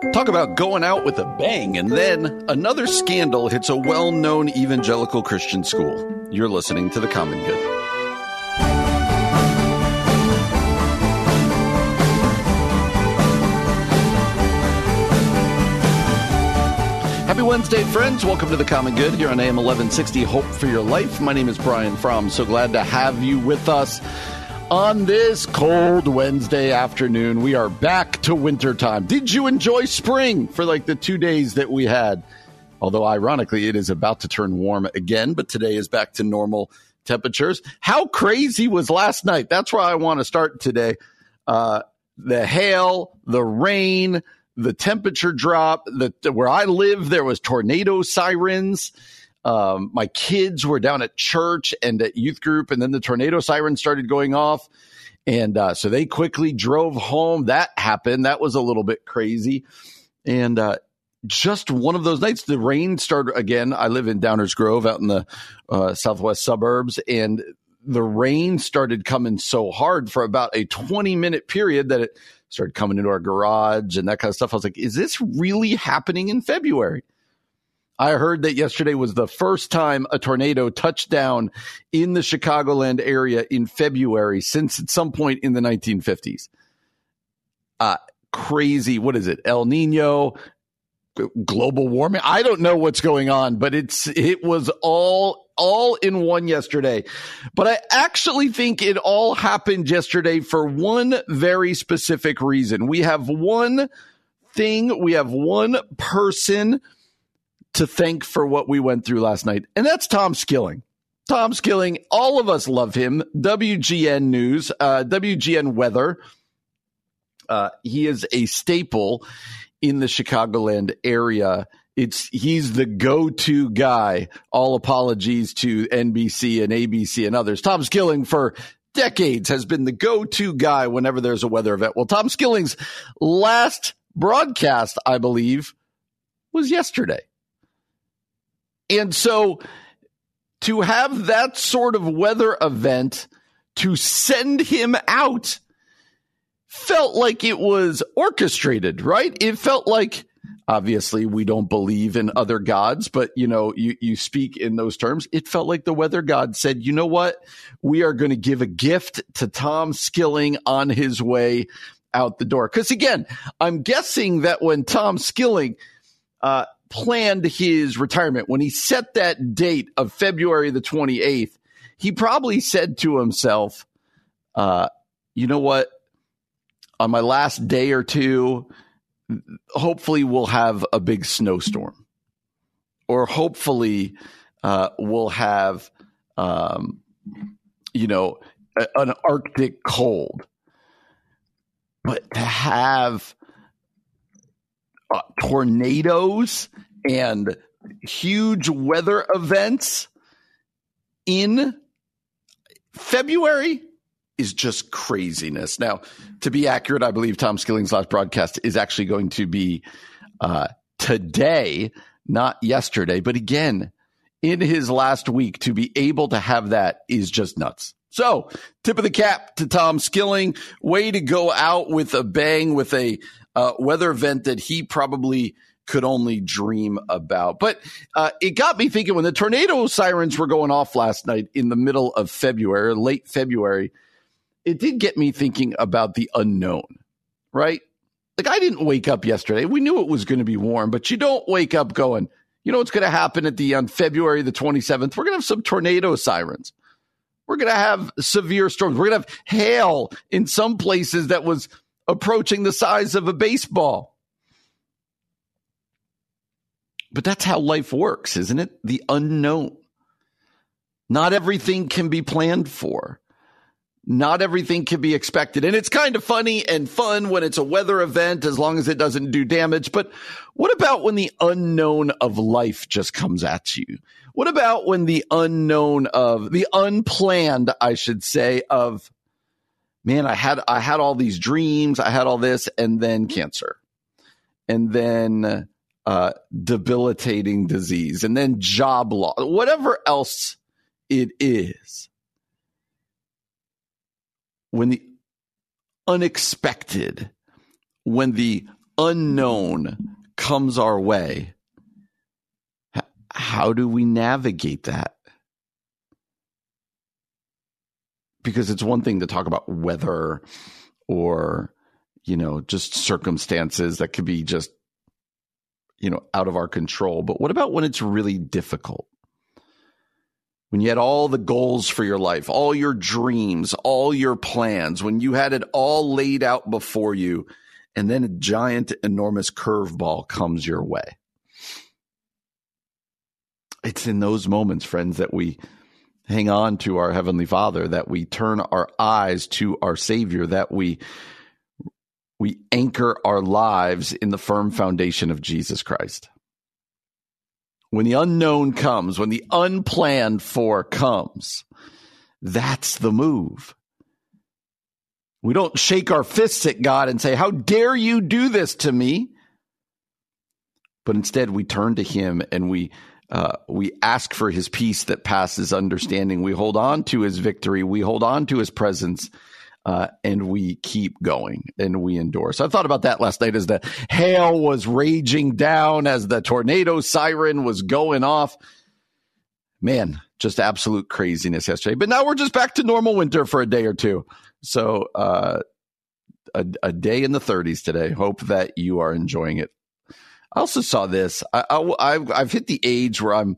Talk about going out with a bang, and then another scandal hits a well known evangelical Christian school. You're listening to The Common Good. Happy Wednesday, friends. Welcome to The Common Good here on AM 1160 Hope for Your Life. My name is Brian Fromm. So glad to have you with us on this cold Wednesday afternoon. We are back to wintertime. Did you enjoy spring for like the two days that we had? Although, ironically, it is about to turn warm again, but today is back to normal temperatures. How crazy was last night? That's where I want to start today. Uh, the hail, the rain, the temperature drop. The where I live, there was tornado sirens. Um, my kids were down at church and at youth group, and then the tornado siren started going off, and uh, so they quickly drove home. That happened. That was a little bit crazy, and uh, just one of those nights. The rain started again. I live in Downers Grove, out in the uh, southwest suburbs, and the rain started coming so hard for about a 20 minute period that it started coming into our garage and that kind of stuff. I was like, is this really happening in February? I heard that yesterday was the first time a tornado touched down in the Chicagoland area in February since at some point in the 1950s. Uh, crazy. What is it? El Nino, global warming. I don't know what's going on, but it's, it was all all in one yesterday. But I actually think it all happened yesterday for one very specific reason. We have one thing, we have one person to thank for what we went through last night, and that's Tom Skilling. Tom Skilling, all of us love him. WGN News, uh, WGN Weather. Uh, he is a staple in the Chicagoland area it's he's the go-to guy. All apologies to NBC and ABC and others. Tom Skilling for decades has been the go-to guy whenever there's a weather event. Well, Tom Skilling's last broadcast, I believe, was yesterday. And so to have that sort of weather event to send him out felt like it was orchestrated, right? It felt like Obviously, we don't believe in other gods, but you know, you, you speak in those terms. It felt like the weather god said, you know what? We are going to give a gift to Tom Skilling on his way out the door. Cause again, I'm guessing that when Tom Skilling, uh, planned his retirement, when he set that date of February the 28th, he probably said to himself, uh, you know what? On my last day or two, hopefully we'll have a big snowstorm, or hopefully uh, we'll have, um, you know, an Arctic cold. But to have uh, tornadoes and huge weather events in February is just craziness. Now, to be accurate, I believe Tom Skilling's last broadcast is actually going to be uh, today, not yesterday. But again, in his last week, to be able to have that is just nuts. So, tip of the cap to Tom Skilling. Way to go out with a bang with a uh, weather event that he probably could only dream about. But uh, it got me thinking when the tornado sirens were going off last night in the middle of February, late February it did get me thinking about the unknown, right? Like I didn't wake up yesterday. We knew it was going to be warm, but you don't wake up going, you know what's going to happen at the on February the 27th? We're going to have some tornado sirens. We're going to have severe storms. We're going to have hail in some places that was approaching the size of a baseball. But that's how life works, isn't it? The unknown. Not everything can be planned for. not everything can be expected. And it's kind of funny and fun when it's a weather event as long as it doesn't do damage. But what about when the unknown of life just comes at you? What about when the unknown of the unplanned, I should say, of man, I had I had all these dreams, I had all this, and then cancer. And then uh, debilitating disease, and then job loss, whatever else it is when the unexpected, when the unknown comes our way, how do we navigate that? Because it's one thing to talk about weather or, you know, just circumstances that could be just, you know, out of our control. But what about when it's really difficult? when you had all the goals for your life, all your dreams, all your plans, when you had it all laid out before you, and then a giant, enormous curveball comes your way. It's in those moments, friends, that we hang on to our Heavenly Father, that we turn our eyes to our Savior, that we we anchor our lives in the firm foundation of Jesus Christ when the unknown comes, when the unplanned for comes, that's the move. We don't shake our fists at God and say, How dare you do this to me? But instead, we turn to Him and we uh, we ask for His peace that passes understanding. We hold on to His victory. We hold on to His presence uh, and we keep going and we endure. So I thought about that last night as the hail was raging down, as the tornado siren was going off. Man, just absolute craziness yesterday. But now we're just back to normal winter for a day or two. So uh, a, a day in the 30s today. Hope that you are enjoying it. I also saw this. I, I, I've hit the age where I'm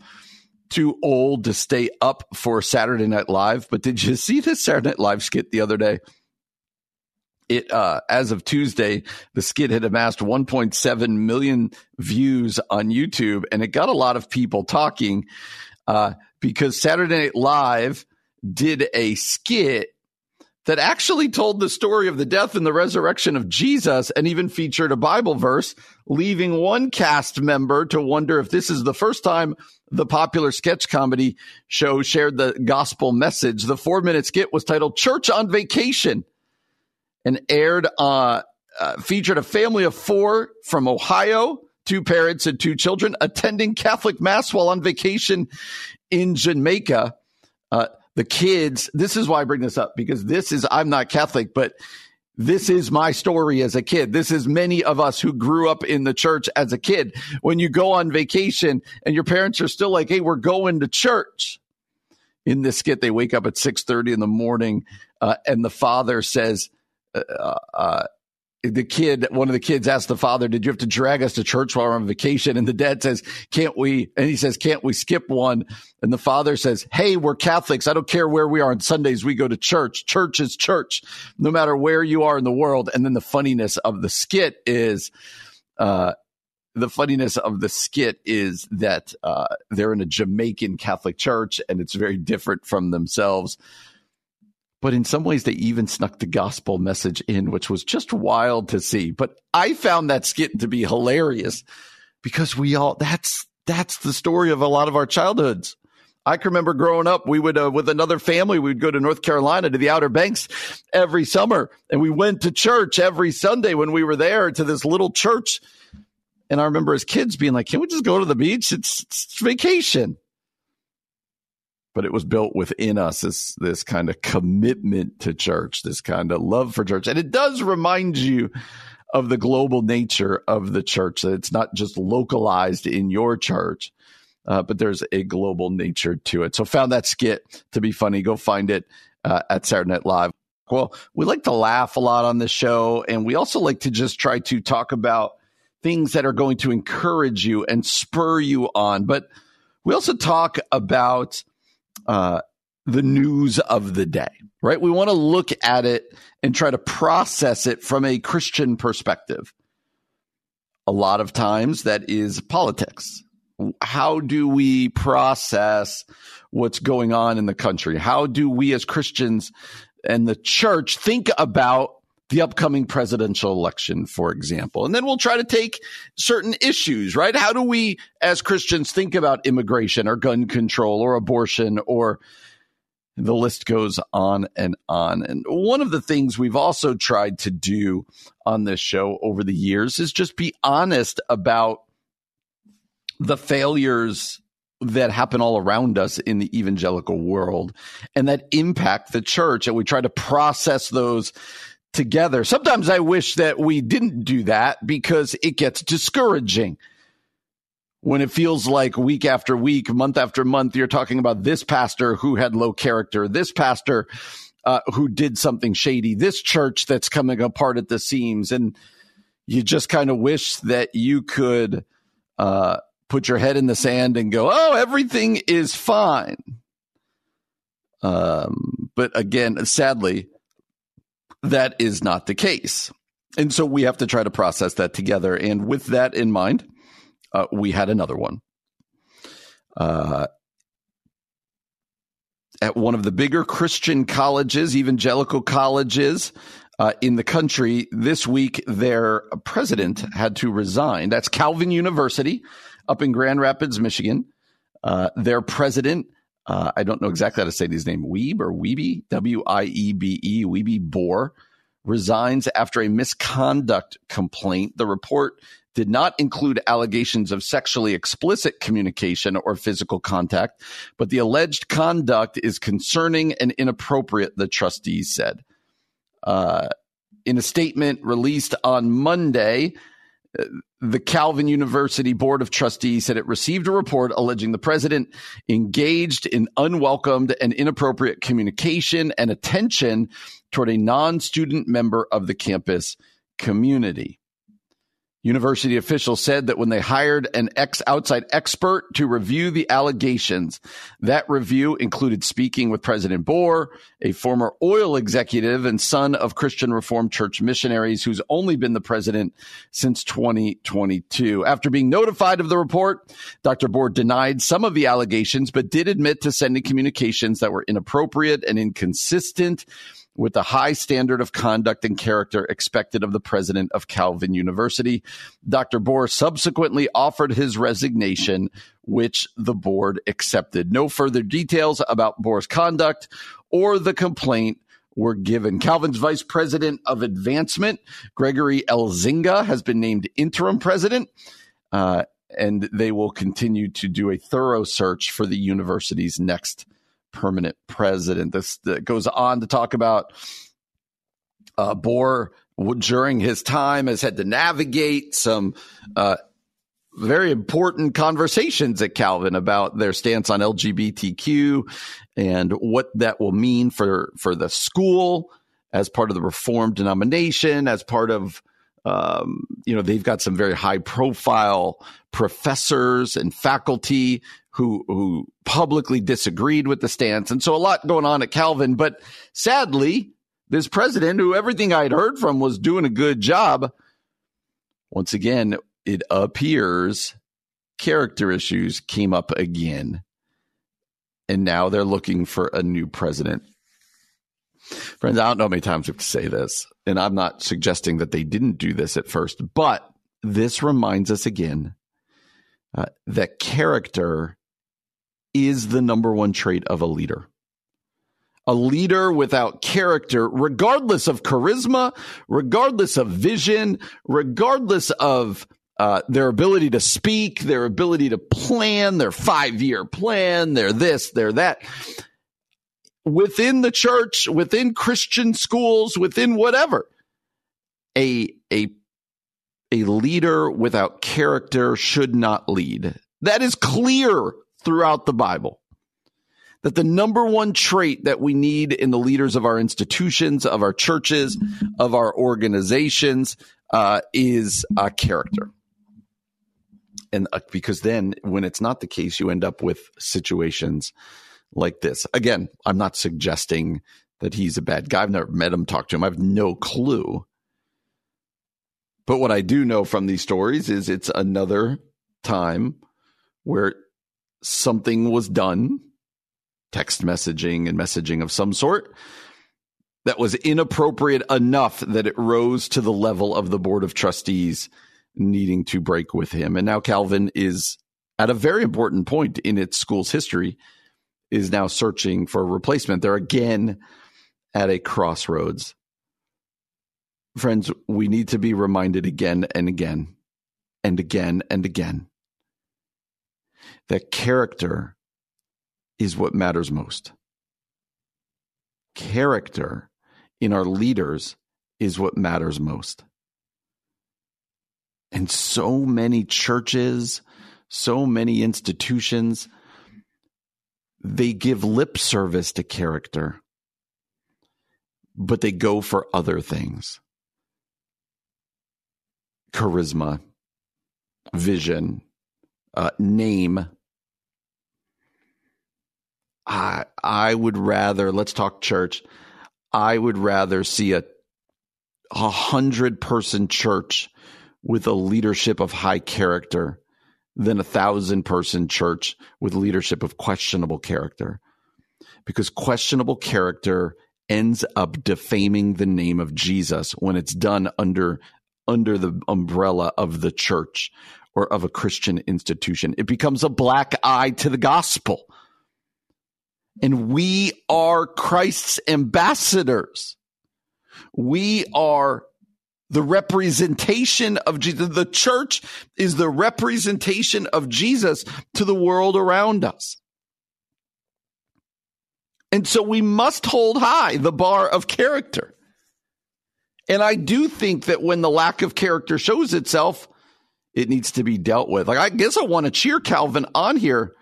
too old to stay up for Saturday Night Live. But did you see the Saturday Night Live skit the other day? It uh, as of Tuesday, the skit had amassed 1.7 million views on YouTube, and it got a lot of people talking uh, because Saturday Night Live did a skit that actually told the story of the death and the resurrection of Jesus and even featured a Bible verse, leaving one cast member to wonder if this is the first time the popular sketch comedy show shared the gospel message. The four minute skit was titled Church on Vacation and aired, uh, uh, featured a family of four from Ohio, two parents and two children attending Catholic Mass while on vacation in Jamaica. Uh, the kids, this is why I bring this up because this is, I'm not Catholic, but this is my story as a kid. This is many of us who grew up in the church as a kid. When you go on vacation and your parents are still like, Hey, we're going to church. In this skit, they wake up at 630 in the morning, uh, and the father says, uh, uh the kid, one of the kids asked the father, did you have to drag us to church while we're on vacation? And the dad says, can't we? And he says, can't we skip one? And the father says, Hey, we're Catholics. I don't care where we are on Sundays. We go to church. Church is church, no matter where you are in the world. And then the funniness of the skit is, uh, the funniness of the skit is that uh, they're in a Jamaican Catholic church and it's very different from themselves but in some ways they even snuck the gospel message in, which was just wild to see. But I found that skit to be hilarious because we all that's that's the story of a lot of our childhoods. I can remember growing up, we would, uh, with another family, we would go to North Carolina to the Outer Banks every summer. And we went to church every Sunday when we were there to this little church. And I remember as kids being like, can we just go to the beach? It's, it's vacation but it was built within us this this kind of commitment to church, this kind of love for church, and it does remind you of the global nature of the church. That it's not just localized in your church, uh, but there's a global nature to it. So found that skit to be funny. Go find it uh, at Saturday Night Live. Well, we like to laugh a lot on the show, and we also like to just try to talk about things that are going to encourage you and spur you on. But we also talk about uh, the news of the day, right? We want to look at it and try to process it from a Christian perspective. A lot of times that is politics. How do we process what's going on in the country? How do we as Christians and the church think about the upcoming presidential election, for example. And then we'll try to take certain issues, right? How do we, as Christians, think about immigration or gun control or abortion or the list goes on and on. And one of the things we've also tried to do on this show over the years is just be honest about the failures that happen all around us in the evangelical world and that impact the church. And we try to process those together. Sometimes I wish that we didn't do that because it gets discouraging when it feels like week after week, month after month, you're talking about this pastor who had low character, this pastor uh, who did something shady, this church that's coming apart at the seams. And you just kind of wish that you could uh, put your head in the sand and go, oh, everything is fine. Um, but again, sadly, that is not the case. And so we have to try to process that together. And with that in mind, uh, we had another one. Uh, at one of the bigger Christian colleges, evangelical colleges uh, in the country, this week their president had to resign. That's Calvin University up in Grand Rapids, Michigan. Uh, their president uh, I don't know exactly how to say his name, Weeb or Weeby, W I E B E, Weeby Boer, resigns after a misconduct complaint. The report did not include allegations of sexually explicit communication or physical contact, but the alleged conduct is concerning and inappropriate, the trustees said. Uh, in a statement released on Monday, the Calvin University Board of Trustees said it received a report alleging the president engaged in unwelcomed and inappropriate communication and attention toward a non student member of the campus community. University officials said that when they hired an ex outside expert to review the allegations, that review included speaking with President Boer, a former oil executive and son of Christian Reformed Church missionaries who's only been the president since 2022. After being notified of the report, Dr. Boer denied some of the allegations, but did admit to sending communications that were inappropriate and inconsistent with the high standard of conduct and character expected of the president of Calvin University. Dr. Boer subsequently offered his resignation, which the board accepted. No further details about Boer's conduct or the complaint were given. Calvin's vice president of advancement, Gregory Elzinga, has been named interim president. Uh, and they will continue to do a thorough search for the university's next permanent president. This that goes on to talk about uh, Boer during his time has had to navigate some uh, very important conversations at Calvin about their stance on LGBTQ and what that will mean for for the school as part of the Reformed denomination, as part of um, you know they've got some very high profile professors and faculty who who publicly disagreed with the stance, and so a lot going on at Calvin. But sadly, this president, who everything I'd heard from was doing a good job, once again, it appears character issues came up again, and now they're looking for a new president. Friends, I don't know how many times we have to say this, and I'm not suggesting that they didn't do this at first, but this reminds us again uh, that character is the number one trait of a leader. A leader without character, regardless of charisma, regardless of vision, regardless of uh, their ability to speak, their ability to plan, their five year plan, their this, their that. Within the church, within Christian schools, within whatever, a, a, a leader without character should not lead. That is clear throughout the Bible that the number one trait that we need in the leaders of our institutions, of our churches, of our organizations uh, is uh, character. And uh, because then, when it's not the case, you end up with situations like this. Again, I'm not suggesting that he's a bad guy. I've never met him, talked to him. I have no clue. But what I do know from these stories is it's another time where something was done, text messaging and messaging of some sort, that was inappropriate enough that it rose to the level of the board of trustees needing to break with him. And now Calvin is at a very important point in its school's history is now searching for a replacement. They're again at a crossroads. Friends, we need to be reminded again and again and again and again that character is what matters most. Character in our leaders is what matters most. And so many churches, so many institutions, they give lip service to character, but they go for other things charisma, vision, uh, name. I I would rather let's talk church. I would rather see a a hundred person church with a leadership of high character than a thousand person church with leadership of questionable character. Because questionable character ends up defaming the name of Jesus when it's done under under the umbrella of the church or of a Christian institution. It becomes a black eye to the gospel. And we are Christ's ambassadors. We are the representation of Jesus. The church is the representation of Jesus to the world around us. And so we must hold high the bar of character. And I do think that when the lack of character shows itself, it needs to be dealt with. Like, I guess I want to cheer Calvin on here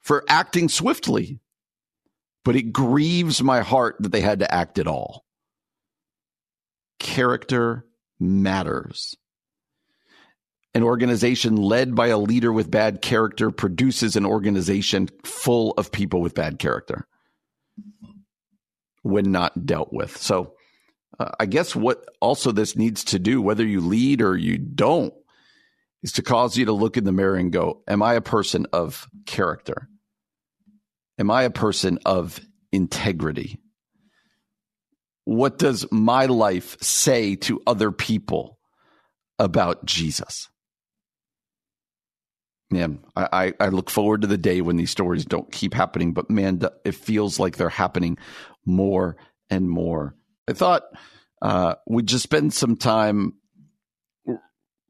for acting swiftly, but it grieves my heart that they had to act at all character matters. An organization led by a leader with bad character produces an organization full of people with bad character when not dealt with. So, uh, I guess what also this needs to do, whether you lead or you don't, is to cause you to look in the mirror and go, Am I a person of character? Am I a person of integrity? what does my life say to other people about Jesus? Man, I, I look forward to the day when these stories don't keep happening, but man, it feels like they're happening more and more. I thought uh, we'd just spend some time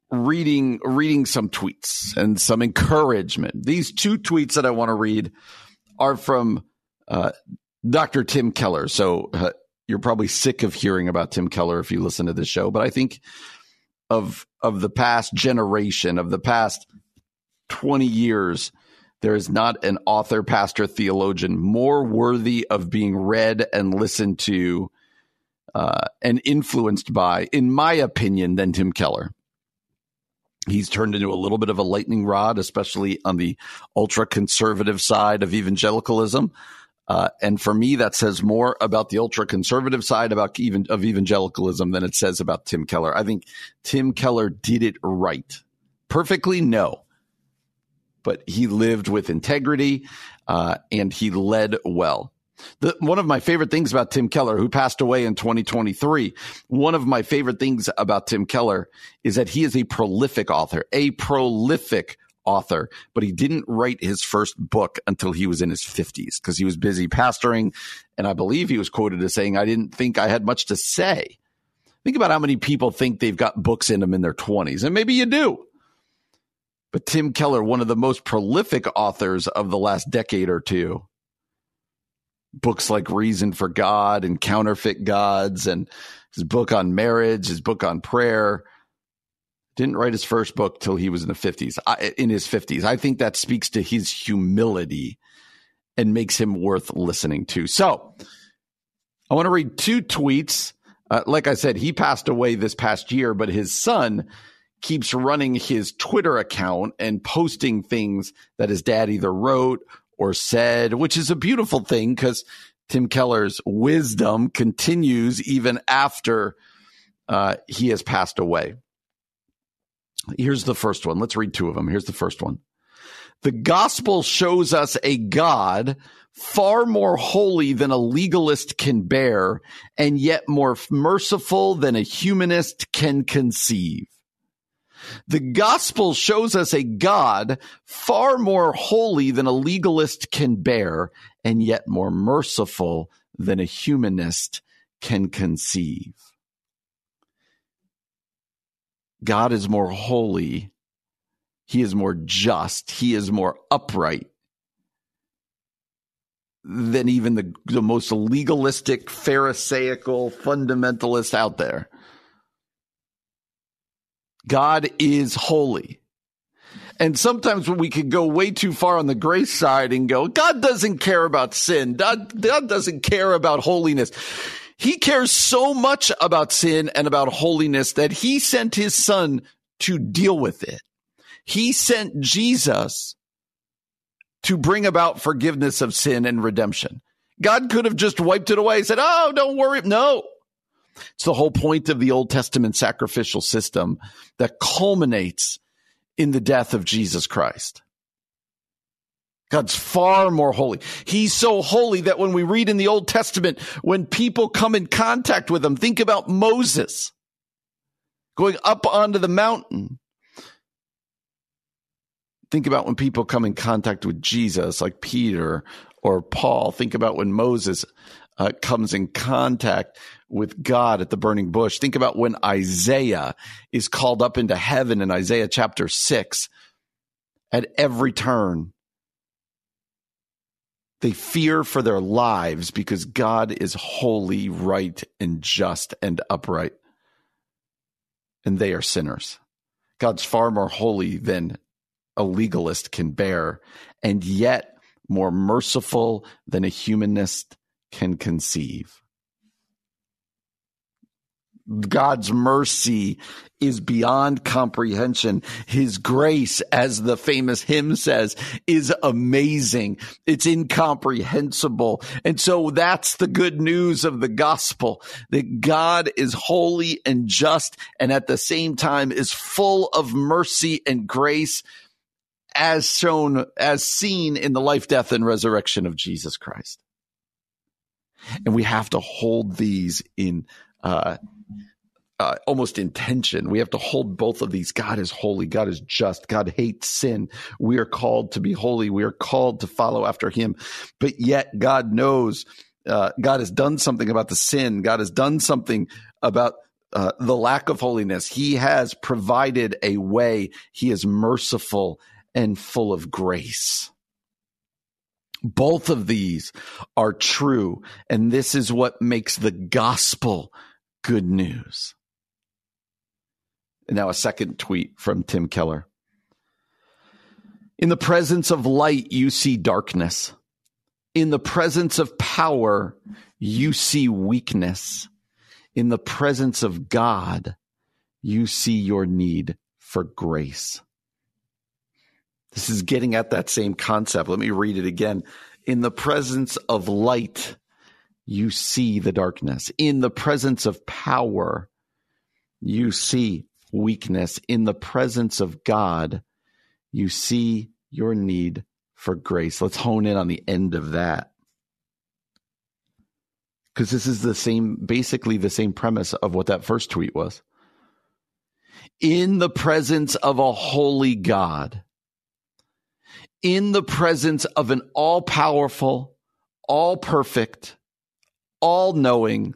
reading reading some tweets and some encouragement. These two tweets that I want to read are from uh, Dr. Tim Keller. So uh, you're probably sick of hearing about Tim Keller if you listen to this show, but I think of of the past generation, of the past 20 years, there is not an author, pastor, theologian more worthy of being read and listened to uh, and influenced by, in my opinion, than Tim Keller. He's turned into a little bit of a lightning rod, especially on the ultra conservative side of evangelicalism. Uh, and for me, that says more about the ultra conservative side about even of evangelicalism than it says about Tim Keller. I think Tim Keller did it right. Perfectly, no. But he lived with integrity uh, and he led well. The, one of my favorite things about Tim Keller, who passed away in 2023, one of my favorite things about Tim Keller is that he is a prolific author, a prolific author, but he didn't write his first book until he was in his 50s because he was busy pastoring. And I believe he was quoted as saying, I didn't think I had much to say. Think about how many people think they've got books in them in their 20s, and maybe you do. But Tim Keller, one of the most prolific authors of the last decade or two, books like Reason for God and Counterfeit Gods, and his book on marriage, his book on prayer. Didn't write his first book till he was in the 50s I, in his 50s i think that speaks to his humility and makes him worth listening to. So i want to read two tweets. Uh, like i said he passed away this past year but his son keeps running his twitter account and posting things that his dad either wrote or said which is a beautiful thing because tim keller's wisdom continues even after uh, he has passed away Here's the first one. Let's read two of them. Here's the first one. The gospel shows us a God far more holy than a legalist can bear, and yet more merciful than a humanist can conceive. The gospel shows us a God far more holy than a legalist can bear, and yet more merciful than a humanist can conceive. God is more holy. He is more just. He is more upright than even the, the most legalistic, pharisaical fundamentalist out there. God is holy. And sometimes we can go way too far on the grace side and go, God doesn't care about sin. God, God doesn't care about holiness. He cares so much about sin and about holiness that he sent his son to deal with it. He sent Jesus to bring about forgiveness of sin and redemption. God could have just wiped it away, said, Oh, don't worry. No. It's the whole point of the Old Testament sacrificial system that culminates in the death of Jesus Christ. God's far more holy. He's so holy that when we read in the Old Testament, when people come in contact with him, think about Moses going up onto the mountain. Think about when people come in contact with Jesus, like Peter or Paul. Think about when Moses uh, comes in contact with God at the burning bush. Think about when Isaiah is called up into heaven in Isaiah chapter 6 at every turn they fear for their lives because God is holy, right, and just and upright. And they are sinners. God's far more holy than a legalist can bear, and yet more merciful than a humanist can conceive. God's mercy is beyond comprehension. His grace, as the famous hymn says, is amazing. It's incomprehensible. And so that's the good news of the gospel that God is holy and just and at the same time is full of mercy and grace as shown, as seen in the life, death, and resurrection of Jesus Christ. And we have to hold these in, uh, uh, almost intention. We have to hold both of these. God is holy. God is just. God hates sin. We are called to be holy. We are called to follow after him. But yet God knows, uh, God has done something about the sin. God has done something about uh, the lack of holiness. He has provided a way. He is merciful and full of grace. Both of these are true. And this is what makes the gospel good news. And now a second tweet from Tim Keller. In the presence of light, you see darkness. In the presence of power, you see weakness. In the presence of God, you see your need for grace. This is getting at that same concept. Let me read it again. In the presence of light, you see the darkness. In the presence of power, you see weakness in the presence of God, you see your need for grace. Let's hone in on the end of that. Because this is the same, basically the same premise of what that first tweet was. In the presence of a holy God, in the presence of an all powerful, all perfect, all knowing,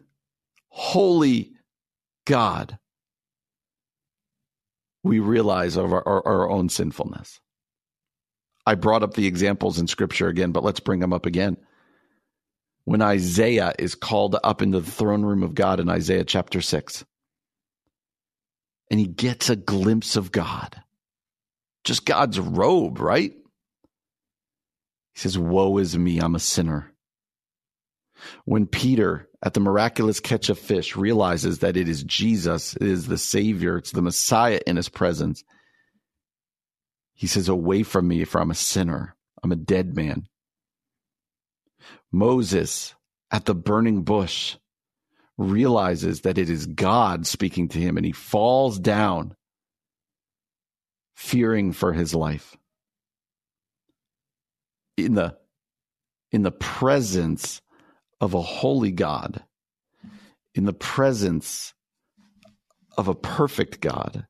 holy God, we realize our, our, our own sinfulness. I brought up the examples in scripture again, but let's bring them up again. When Isaiah is called up into the throne room of God in Isaiah chapter 6, and he gets a glimpse of God, just God's robe, right? He says, Woe is me, I'm a sinner. When Peter at the miraculous catch of fish realizes that it is Jesus, it is the Savior, it's the Messiah in his presence. He says, Away from me, for I'm a sinner, I'm a dead man. Moses at the burning bush realizes that it is God speaking to him and he falls down, fearing for his life. In the in the presence of a holy God, in the presence of a perfect God,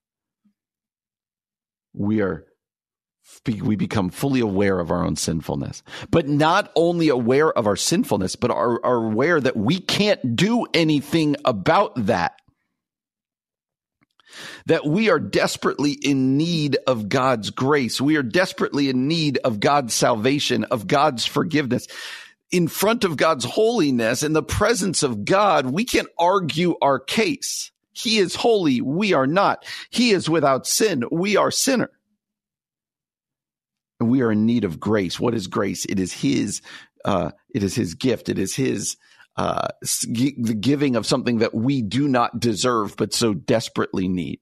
we are we become fully aware of our own sinfulness. But not only aware of our sinfulness, but are, are aware that we can't do anything about that. That we are desperately in need of God's grace. We are desperately in need of God's salvation, of God's forgiveness. In front of God's holiness, in the presence of God, we can argue our case. He is holy. We are not. He is without sin. We are sinner. And we are in need of grace. What is grace? It is His. Uh, it is His gift. It is His uh, the giving of something that we do not deserve, but so desperately need.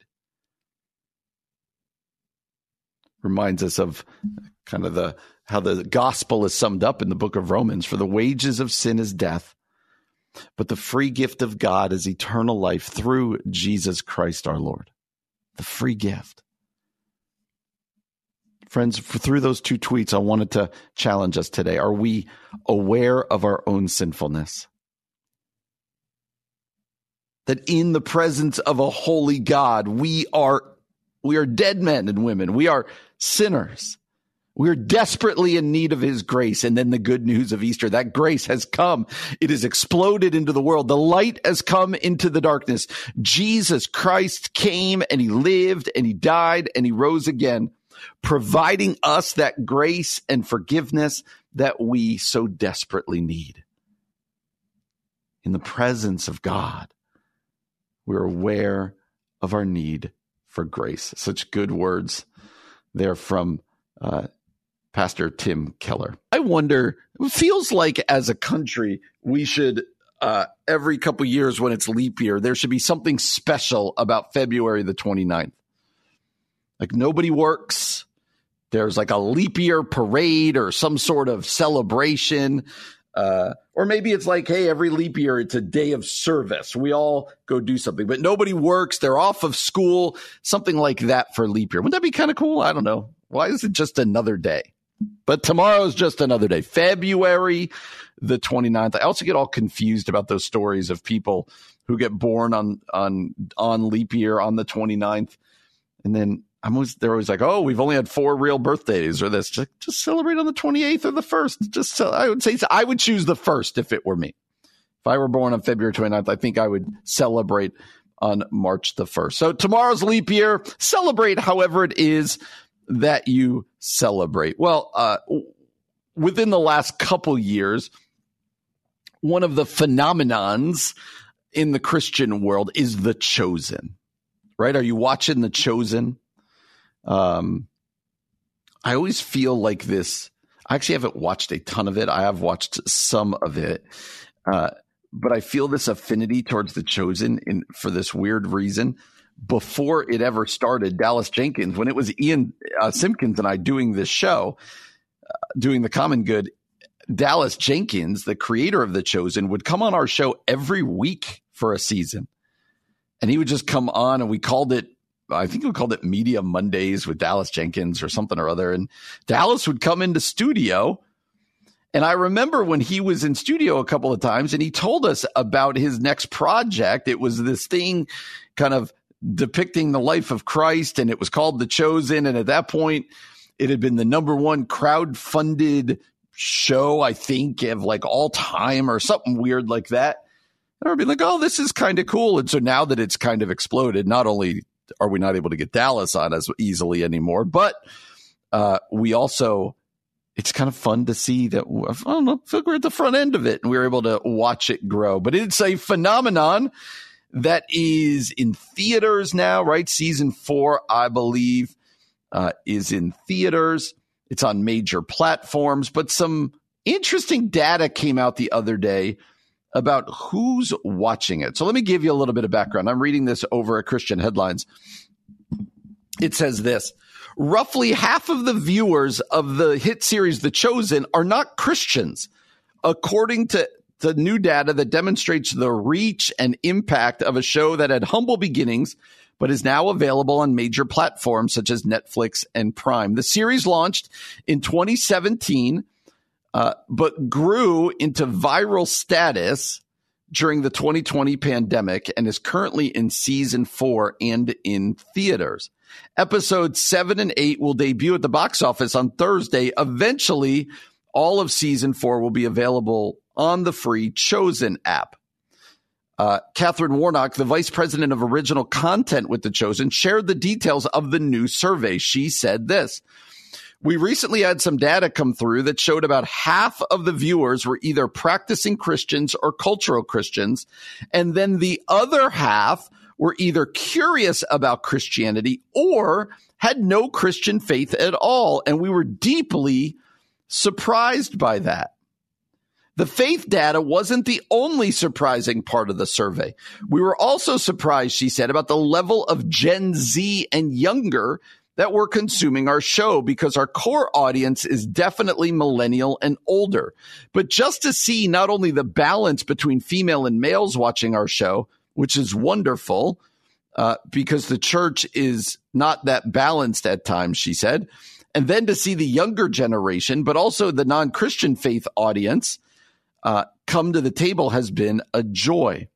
Reminds us of kind of the how the gospel is summed up in the book of Romans. For the wages of sin is death, but the free gift of God is eternal life through Jesus Christ our Lord. The free gift. Friends, through those two tweets, I wanted to challenge us today. Are we aware of our own sinfulness? That in the presence of a holy God, we are, we are dead men and women. We are sinners. We're desperately in need of his grace. And then the good news of Easter, that grace has come. It has exploded into the world. The light has come into the darkness. Jesus Christ came and he lived and he died and he rose again, providing us that grace and forgiveness that we so desperately need. In the presence of God, we're aware of our need for grace. Such good words there from uh, Pastor Tim Keller. I wonder, it feels like as a country, we should, uh, every couple years when it's leap year, there should be something special about February the 29th. Like nobody works. There's like a leap year parade or some sort of celebration. Uh, or maybe it's like, hey, every leap year it's a day of service. We all go do something, but nobody works. They're off of school, something like that for leap year. Wouldn't that be kind of cool? I don't know. Why is it just another day? But tomorrow is just another day. February the 29th. I also get all confused about those stories of people who get born on on on leap year on the 29th. And then I'm always they're always like, "Oh, we've only had four real birthdays or this. Just, just celebrate on the 28th or the 1st." Just I would say I would choose the 1st if it were me. If I were born on February 29th, I think I would celebrate on March the 1st. So tomorrow's leap year. Celebrate however it is that you celebrate? Well, uh, within the last couple years, one of the phenomenons in the Christian world is The Chosen, right? Are you watching The Chosen? Um, I always feel like this. I actually haven't watched a ton of it. I have watched some of it. Uh, but I feel this affinity towards The Chosen in, for this weird reason before it ever started, Dallas Jenkins, when it was Ian uh, Simpkins and I doing this show, uh, doing the common good, Dallas Jenkins, the creator of The Chosen, would come on our show every week for a season. And he would just come on and we called it, I think we called it Media Mondays with Dallas Jenkins or something or other. And Dallas would come into studio. And I remember when he was in studio a couple of times and he told us about his next project. It was this thing kind of depicting the life of Christ, and it was called The Chosen. And at that point, it had been the number one crowd funded show, I think, of like all time or something weird like that. And I'd be like, oh, this is kind of cool. And so now that it's kind of exploded, not only are we not able to get Dallas on as easily anymore, but uh, we also, it's kind of fun to see that, I don't know, I we're at the front end of it and we we're able to watch it grow. But it's a phenomenon that is in theaters now, right? Season four, I believe, uh, is in theaters. It's on major platforms, but some interesting data came out the other day about who's watching it. So let me give you a little bit of background. I'm reading this over at Christian Headlines. It says this roughly half of the viewers of the hit series The Chosen are not Christians, according to the new data that demonstrates the reach and impact of a show that had humble beginnings but is now available on major platforms such as Netflix and Prime. The series launched in 2017 uh, but grew into viral status during the 2020 pandemic and is currently in season four and in theaters. Episodes seven and eight will debut at the box office on Thursday. Eventually, all of season four will be available on the free Chosen app. Uh, Catherine Warnock, the vice president of original content with The Chosen, shared the details of the new survey. She said this we recently had some data come through that showed about half of the viewers were either practicing Christians or cultural Christians. And then the other half were either curious about Christianity or had no Christian faith at all. And we were deeply surprised by that. The faith data wasn't the only surprising part of the survey. We were also surprised, she said, about the level of Gen Z and younger that were consuming our show because our core audience is definitely millennial and older. But just to see not only the balance between female and males watching our show, which is wonderful, uh, because the church is not that balanced at times, she said. And then to see the younger generation, but also the non Christian faith audience uh, come to the table has been a joy.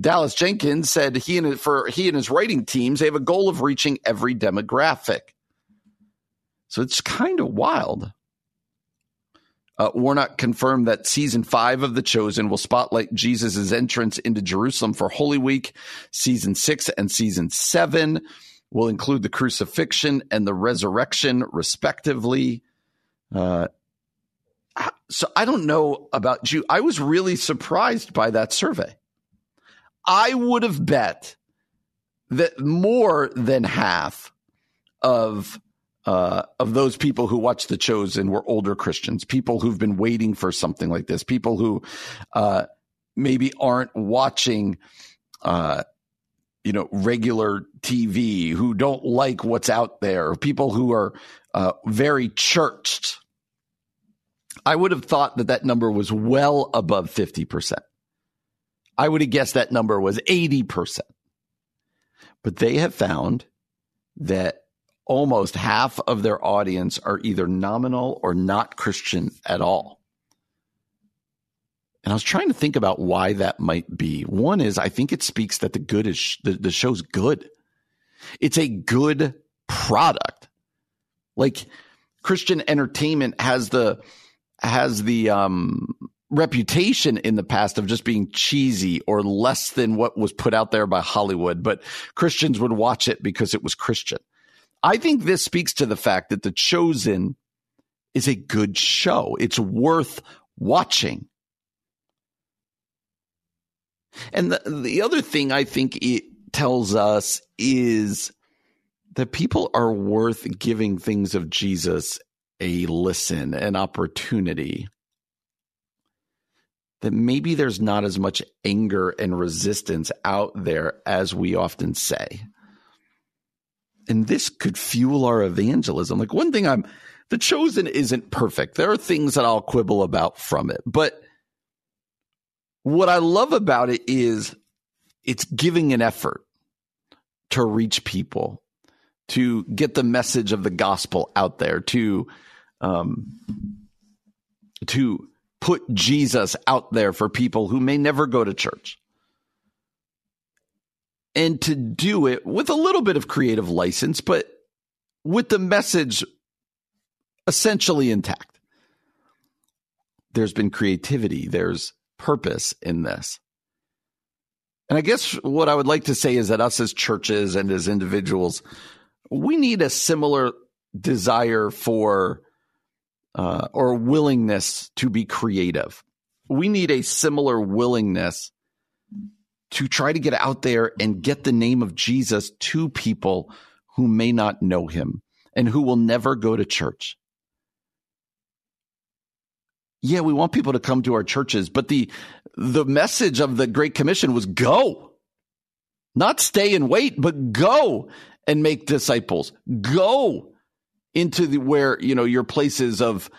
Dallas Jenkins said he and for he and his writing teams they have a goal of reaching every demographic. So it's kind of wild. Uh, Warnock confirmed that season five of The Chosen will spotlight Jesus' entrance into Jerusalem for Holy Week. Season six and season seven will include the crucifixion and the resurrection, respectively. Uh, so I don't know about you. I was really surprised by that survey. I would have bet that more than half of uh, of those people who watch The Chosen were older Christians, people who've been waiting for something like this, people who uh, maybe aren't watching, uh, you know, regular TV, who don't like what's out there, people who are uh, very churched. I would have thought that that number was well above 50%. I would have guessed that number was 80%. But they have found that almost half of their audience are either nominal or not Christian at all. And I was trying to think about why that might be. One is I think it speaks that the good is the, the show's good. It's a good product. Like Christian entertainment has the has the um reputation in the past of just being cheesy or less than what was put out there by Hollywood, but Christians would watch it because it was Christian. I think this speaks to the fact that The Chosen is a good show. It's worth watching. And the, the other thing I think it tells us is that people are worth giving things of Jesus a listen, an opportunity. That maybe there's not as much anger and resistance out there as we often say and this could fuel our evangelism. Like one thing I'm, the chosen isn't perfect. There are things that I'll quibble about from it, but what I love about it is it's giving an effort to reach people, to get the message of the gospel out there, to, um, to put Jesus out there for people who may never go to church and to do it with a little bit of creative license, but with the message essentially intact. There's been creativity, there's purpose in this. And I guess what I would like to say is that us as churches and as individuals, we need a similar desire for uh, or willingness to be creative. We need a similar willingness to try to get out there and get the name of Jesus to people who may not know him and who will never go to church. Yeah, we want people to come to our churches, but the the message of the Great Commission was go. Not stay and wait, but go and make disciples. Go into the where, you know, your places of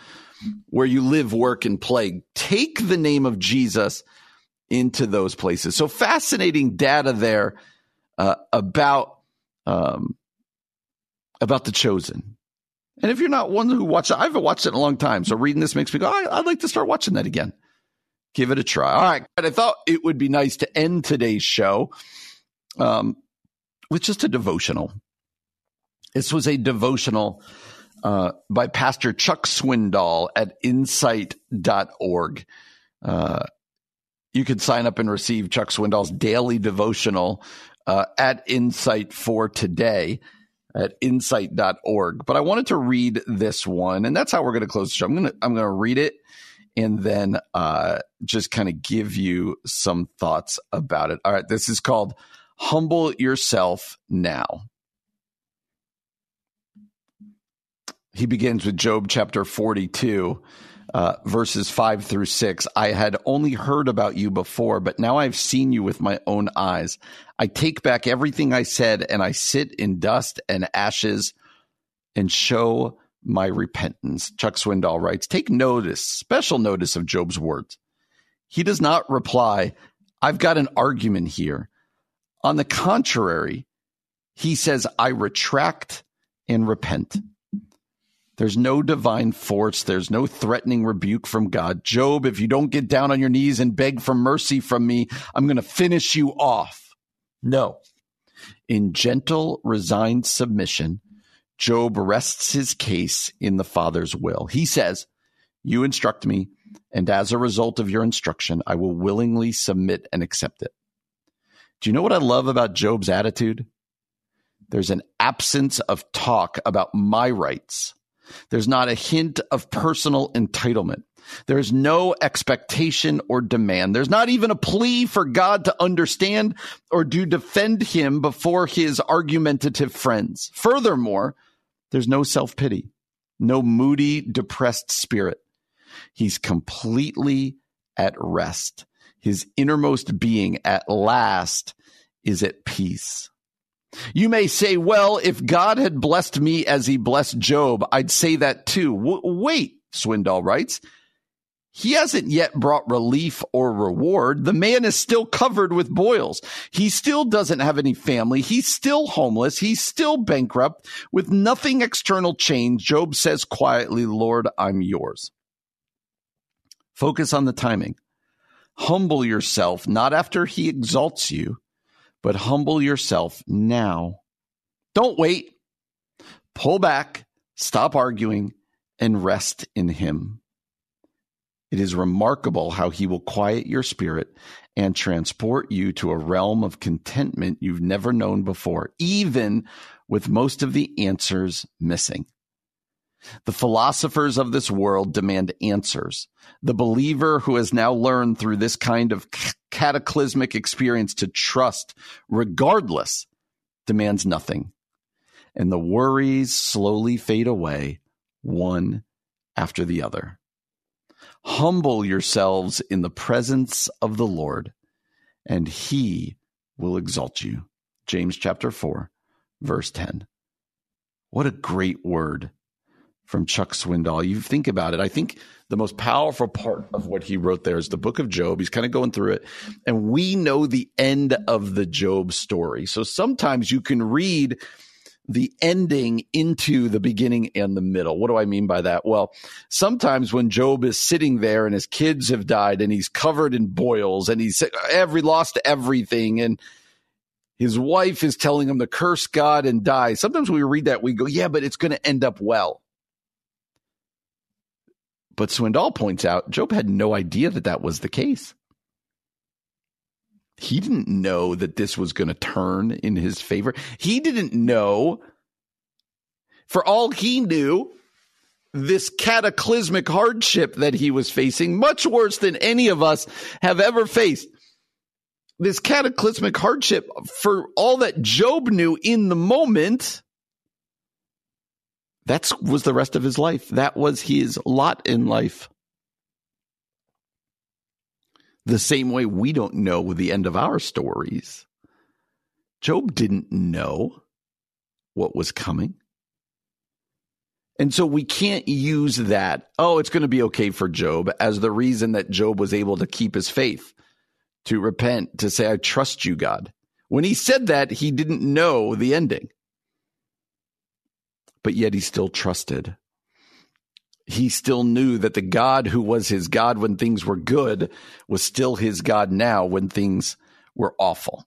where you live, work and play. Take the name of Jesus into those places. So fascinating data there uh, about um, about the chosen And if you're not one who watched it, I haven't watched it in a long time. So reading this makes me go, I'd like to start watching that again. Give it a try. All right. I thought it would be nice to end today's show um, with just a devotional. This was a devotional uh, by Pastor Chuck Swindoll at insight.org. Uh, you can sign up and receive Chuck Swindoll's daily devotional uh, at Insight for today at insight.org. But I wanted to read this one, and that's how we're going to close the show. I'm going to I'm going to read it and then uh, just kind of give you some thoughts about it. All right, this is called Humble Yourself Now. He begins with Job chapter 42 uh, verses five through six. I had only heard about you before, but now I've seen you with my own eyes. I take back everything I said and I sit in dust and ashes and show my repentance. Chuck Swindoll writes, Take notice, special notice of Job's words. He does not reply, I've got an argument here. On the contrary, he says, I retract and repent. There's no divine force. There's no threatening rebuke from God. Job, if you don't get down on your knees and beg for mercy from me, I'm going to finish you off. No. In gentle, resigned submission, Job rests his case in the Father's will. He says, You instruct me, and as a result of your instruction, I will willingly submit and accept it. Do you know what I love about Job's attitude? There's an absence of talk about my rights there's not a hint of personal entitlement. There's no expectation or demand. There's not even a plea for God to understand or to defend him before his argumentative friends. Furthermore, there's no self pity, no moody, depressed spirit. He's completely at rest. His innermost being at last is at peace. You may say, well, if God had blessed me as he blessed Job, I'd say that too. W- wait, Swindoll writes. He hasn't yet brought relief or reward. The man is still covered with boils. He still doesn't have any family. He's still homeless. He's still bankrupt with nothing external change. Job says quietly, Lord, I'm yours. Focus on the timing. Humble yourself, not after he exalts you, but humble yourself now. Don't wait. Pull back, stop arguing, and rest in Him. It is remarkable how He will quiet your spirit and transport you to a realm of contentment you've never known before, even with most of the answers missing. The philosophers of this world demand answers. The believer who has now learned through this kind of cataclysmic experience to trust regardless demands nothing. And the worries slowly fade away, one after the other. Humble yourselves in the presence of the Lord, and he will exalt you. James chapter 4, verse 10. What a great word from Chuck Swindoll. You think about it. I think the most powerful part of what he wrote there is the book of Job. He's kind of going through it, and we know the end of the Job story. So sometimes you can read the ending into the beginning and the middle. What do I mean by that? Well, sometimes when Job is sitting there and his kids have died and he's covered in boils and he's every lost everything and his wife is telling him to curse God and die. Sometimes we read that we go, yeah, but it's going to end up well. But Swindoll points out Job had no idea that that was the case. He didn't know that this was going to turn in his favor. He didn't know, for all he knew, this cataclysmic hardship that he was facing, much worse than any of us have ever faced. This cataclysmic hardship, for all that Job knew in the moment, that was the rest of his life. That was his lot in life. The same way we don't know the end of our stories. Job didn't know what was coming. And so we can't use that, oh, it's going to be okay for Job, as the reason that Job was able to keep his faith, to repent, to say, I trust you, God. When he said that, he didn't know the ending. But yet he still trusted. He still knew that the God who was his God when things were good was still his God now when things were awful.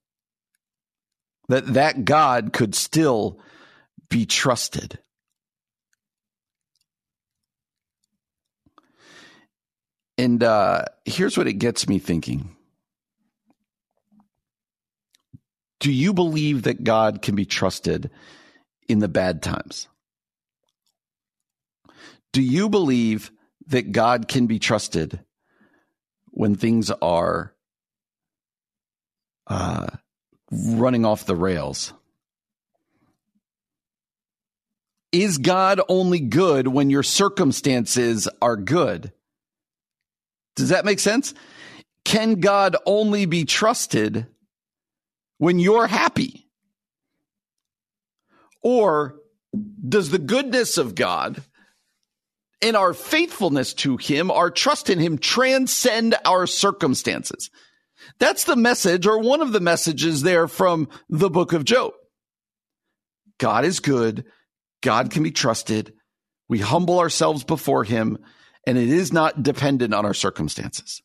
That that God could still be trusted. And uh, here's what it gets me thinking. Do you believe that God can be trusted in the bad times? Do you believe that God can be trusted when things are uh, running off the rails? Is God only good when your circumstances are good? Does that make sense? Can God only be trusted when you're happy? Or does the goodness of God and our faithfulness to Him, our trust in Him, transcend our circumstances? That's the message, or one of the messages there from the book of Job. God is good. God can be trusted. We humble ourselves before Him, and it is not dependent on our circumstances.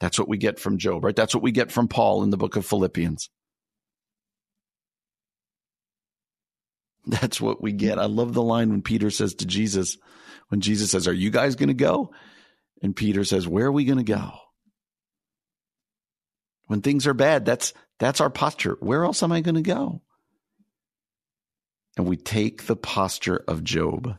That's what we get from Job, right? That's what we get from Paul in the book of Philippians. That's what we get. I love the line when Peter says to Jesus, when Jesus says, Are you guys going to go? And Peter says, Where are we going to go? When things are bad, that's that's our posture. Where else am I going to go? And we take the posture of Job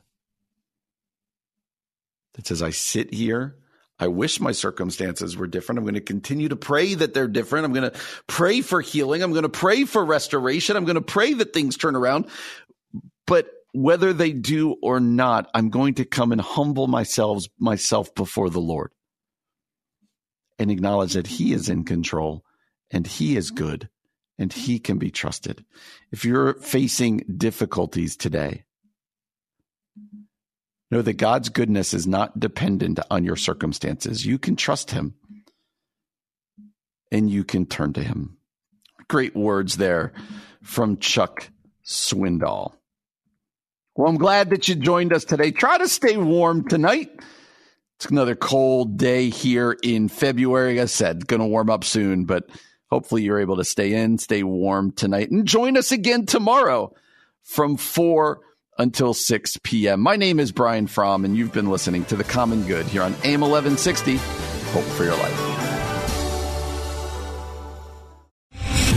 that says, I sit here. I wish my circumstances were different. I'm going to continue to pray that they're different. I'm going to pray for healing. I'm going to pray for restoration. I'm going to pray that things turn around. But whether they do or not, I'm going to come and humble myself, myself before the Lord and acknowledge that He is in control and He is good and He can be trusted. If you're facing difficulties today, know that God's goodness is not dependent on your circumstances. You can trust Him and you can turn to Him. Great words there from Chuck Swindoll. Well, I'm glad that you joined us today. Try to stay warm tonight. It's another cold day here in February. Like I said, going to warm up soon, but hopefully you're able to stay in, stay warm tonight, and join us again tomorrow from 4 until 6 p.m. My name is Brian Fromm, and you've been listening to The Common Good here on AM 1160. Hope for your life.